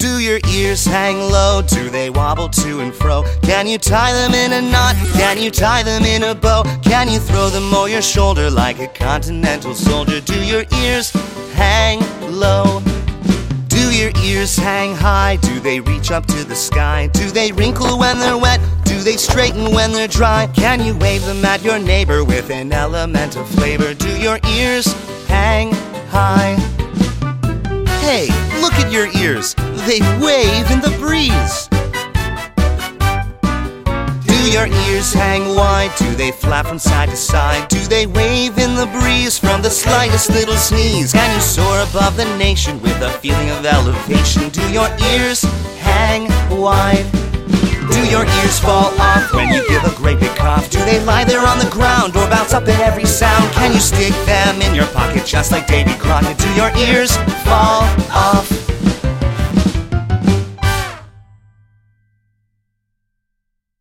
Do your ears hang low? Do they wobble to and fro? Can you tie them in a knot? Can you tie them in a bow? Can you throw them o'er your shoulder like a continental soldier? Do your ears hang low? Do your ears hang high? Do they reach up to the sky? Do they wrinkle when they're wet? Do they straighten when they're dry? Can you wave them at your neighbor with an element of flavor? Do your ears hang high? Look at your ears. They wave in the breeze. Do your ears hang wide? Do they flap from side to side? Do they wave in the breeze from the slightest little sneeze? Can you soar above the nation with a feeling of elevation? Do your ears hang wide? Do your ears fall off when you give a great big cough? Do they lie there on the ground or bounce up at every sound? Can you stick them in your pocket just like Davy Crockett? Do your ears fall